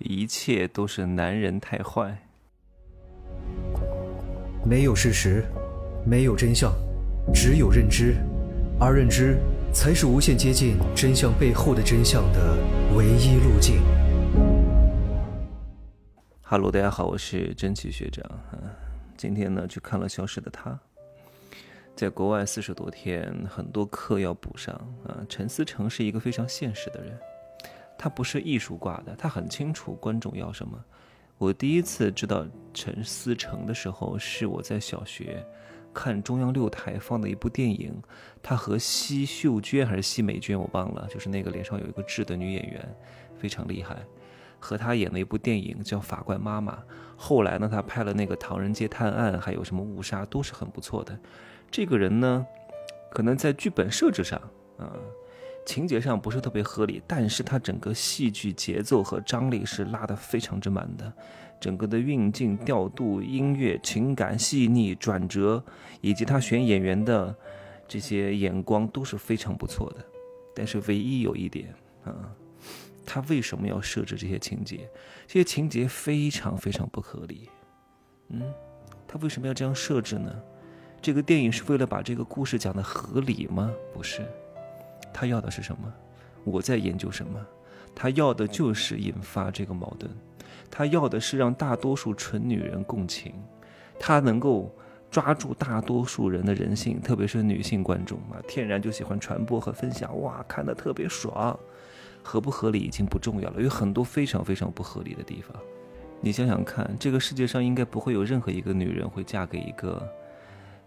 一切都是男人太坏。没有事实，没有真相，只有认知，而认知才是无限接近真相背后的真相的唯一路径。哈喽，大家好，我是真奇学长。今天呢，去看了《消失的她》。在国外四十多天，很多课要补上啊。陈思诚是一个非常现实的人。他不是艺术挂的，他很清楚观众要什么。我第一次知道陈思诚的时候，是我在小学看中央六台放的一部电影，他和奚秀娟还是奚美娟，我忘了，就是那个脸上有一个痣的女演员，非常厉害，和他演了一部电影叫《法官妈妈》。后来呢，他拍了那个《唐人街探案》，还有什么《误杀》，都是很不错的。这个人呢，可能在剧本设置上，情节上不是特别合理，但是他整个戏剧节奏和张力是拉得非常之满的，整个的运镜、调度、音乐、情感细腻、转折，以及他选演员的这些眼光都是非常不错的。但是唯一有一点啊，他为什么要设置这些情节？这些情节非常非常不合理。嗯，他为什么要这样设置呢？这个电影是为了把这个故事讲得合理吗？不是。他要的是什么？我在研究什么？他要的就是引发这个矛盾，他要的是让大多数纯女人共情，他能够抓住大多数人的人性，特别是女性观众啊，天然就喜欢传播和分享，哇，看得特别爽。合不合理已经不重要了，有很多非常非常不合理的地方。你想想看，这个世界上应该不会有任何一个女人会嫁给一个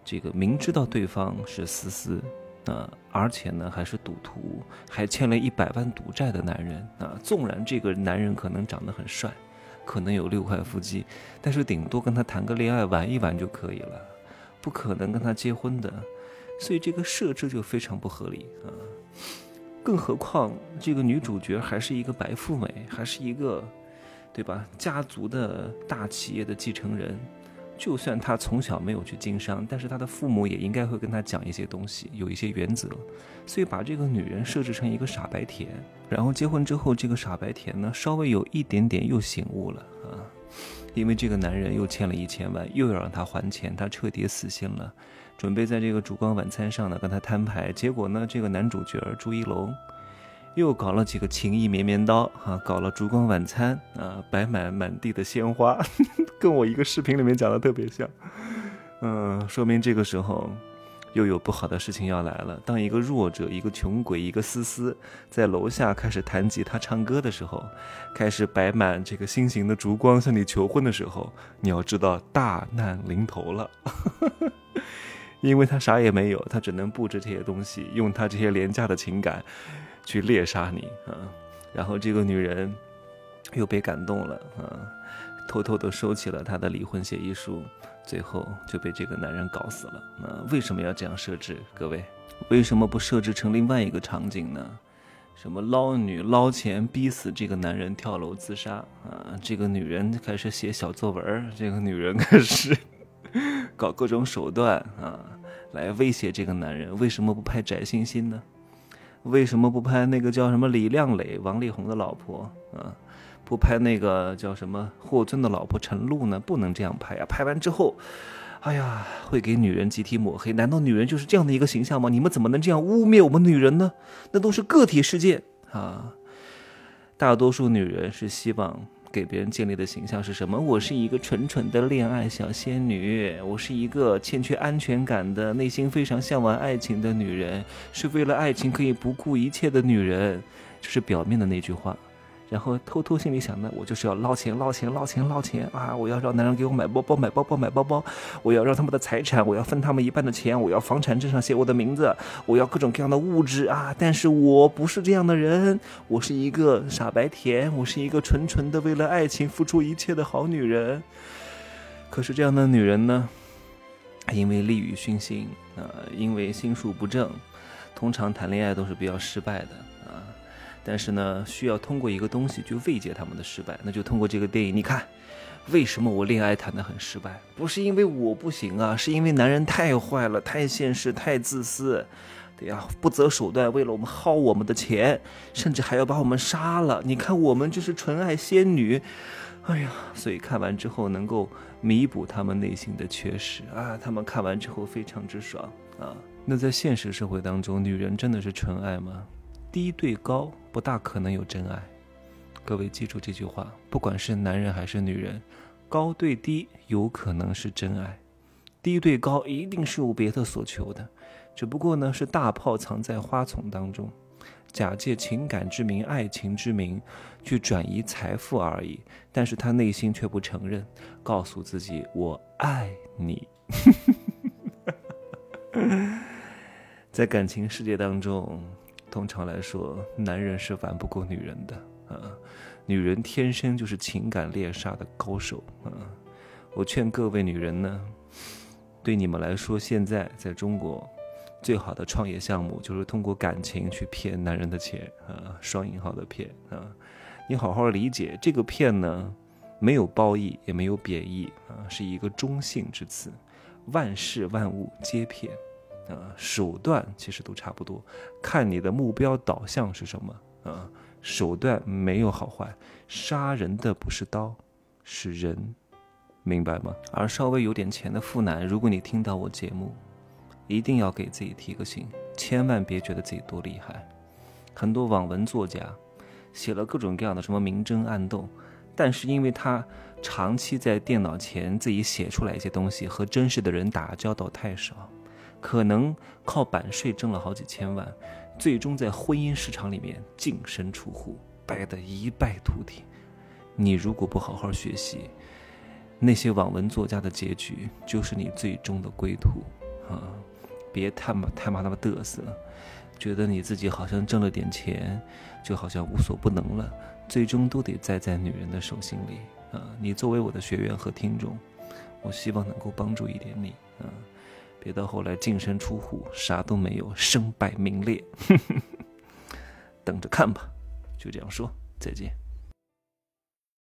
这个明知道对方是思思。啊，而且呢，还是赌徒，还欠了一百万赌债的男人啊！纵然这个男人可能长得很帅，可能有六块腹肌，但是顶多跟他谈个恋爱，玩一玩就可以了，不可能跟他结婚的。所以这个设置就非常不合理啊！更何况这个女主角还是一个白富美，还是一个，对吧？家族的大企业的继承人。就算他从小没有去经商，但是他的父母也应该会跟他讲一些东西，有一些原则。所以把这个女人设置成一个傻白甜，然后结婚之后，这个傻白甜呢，稍微有一点点又醒悟了啊，因为这个男人又欠了一千万，又要让他还钱，他彻底死心了，准备在这个烛光晚餐上呢跟他摊牌。结果呢，这个男主角朱一龙。又搞了几个情意绵绵刀啊，搞了烛光晚餐啊，摆满满地的鲜花，跟我一个视频里面讲的特别像。嗯，说明这个时候又有不好的事情要来了。当一个弱者、一个穷鬼、一个思思在楼下开始弹吉他唱歌的时候，开始摆满这个心形的烛光向你求婚的时候，你要知道大难临头了，因为他啥也没有，他只能布置这些东西，用他这些廉价的情感。去猎杀你啊！然后这个女人又被感动了啊，偷偷的收起了她的离婚协议书，最后就被这个男人搞死了。那为什么要这样设置？各位，为什么不设置成另外一个场景呢？什么捞女捞钱逼死这个男人跳楼自杀啊？这个女人开始写小作文，这个女人开始搞各种手段啊，来威胁这个男人。为什么不拍翟欣欣呢？为什么不拍那个叫什么李亮磊、王力宏的老婆啊？不拍那个叫什么霍尊的老婆陈露呢？不能这样拍呀！拍完之后，哎呀，会给女人集体抹黑。难道女人就是这样的一个形象吗？你们怎么能这样污蔑我们女人呢？那都是个体事件啊！大多数女人是希望。给别人建立的形象是什么？我是一个纯纯的恋爱小仙女，我是一个欠缺安全感的、内心非常向往爱情的女人，是为了爱情可以不顾一切的女人，就是表面的那句话。然后偷偷心里想的，我就是要捞钱、捞钱、捞钱、捞钱啊！我要让男人给我买包包、买包包、买包包，我要让他们的财产，我要分他们一半的钱，我要房产证上写我的名字，我要各种各样的物质啊！但是我不是这样的人，我是一个傻白甜，我是一个纯纯的为了爱情付出一切的好女人。可是这样的女人呢，因为利欲熏心啊，因为心术不正，通常谈恋爱都是比较失败的。但是呢，需要通过一个东西去慰藉他们的失败，那就通过这个电影。你看，为什么我恋爱谈得很失败？不是因为我不行啊，是因为男人太坏了，太现实，太自私。对呀，不择手段为了我们薅我们的钱，甚至还要把我们杀了。你看我们就是纯爱仙女，哎呀，所以看完之后能够弥补他们内心的缺失啊，他们看完之后非常之爽啊。那在现实社会当中，女人真的是纯爱吗？低对高不大可能有真爱。各位记住这句话，不管是男人还是女人，高对低有可能是真爱，低对高一定是有别的所求的。只不过呢，是大炮藏在花丛当中，假借情感之名、爱情之名，去转移财富而已。但是他内心却不承认，告诉自己“我爱你”。在感情世界当中，通常来说，男人是玩不过女人的啊，女人天生就是情感猎杀的高手啊。我劝各位女人呢，对你们来说，现在在中国。最好的创业项目就是通过感情去骗男人的钱啊，双引号的骗啊！你好好理解这个骗呢，没有褒义也没有贬义啊，是一个中性之词。万事万物皆骗啊，手段其实都差不多，看你的目标导向是什么啊。手段没有好坏，杀人的不是刀，是人，明白吗？而稍微有点钱的富男，如果你听到我节目。一定要给自己提个醒，千万别觉得自己多厉害。很多网文作家写了各种各样的什么明争暗斗，但是因为他长期在电脑前自己写出来一些东西，和真实的人打交道太少，可能靠版税挣了好几千万，最终在婚姻市场里面净身出户，败得一败涂地。你如果不好好学习，那些网文作家的结局就是你最终的归途啊！别太妈太妈那么嘚瑟，觉得你自己好像挣了点钱，就好像无所不能了，最终都得栽在女人的手心里啊！你作为我的学员和听众，我希望能够帮助一点你啊！别到后来净身出户，啥都没有，身败名裂，等着看吧！就这样说，再见。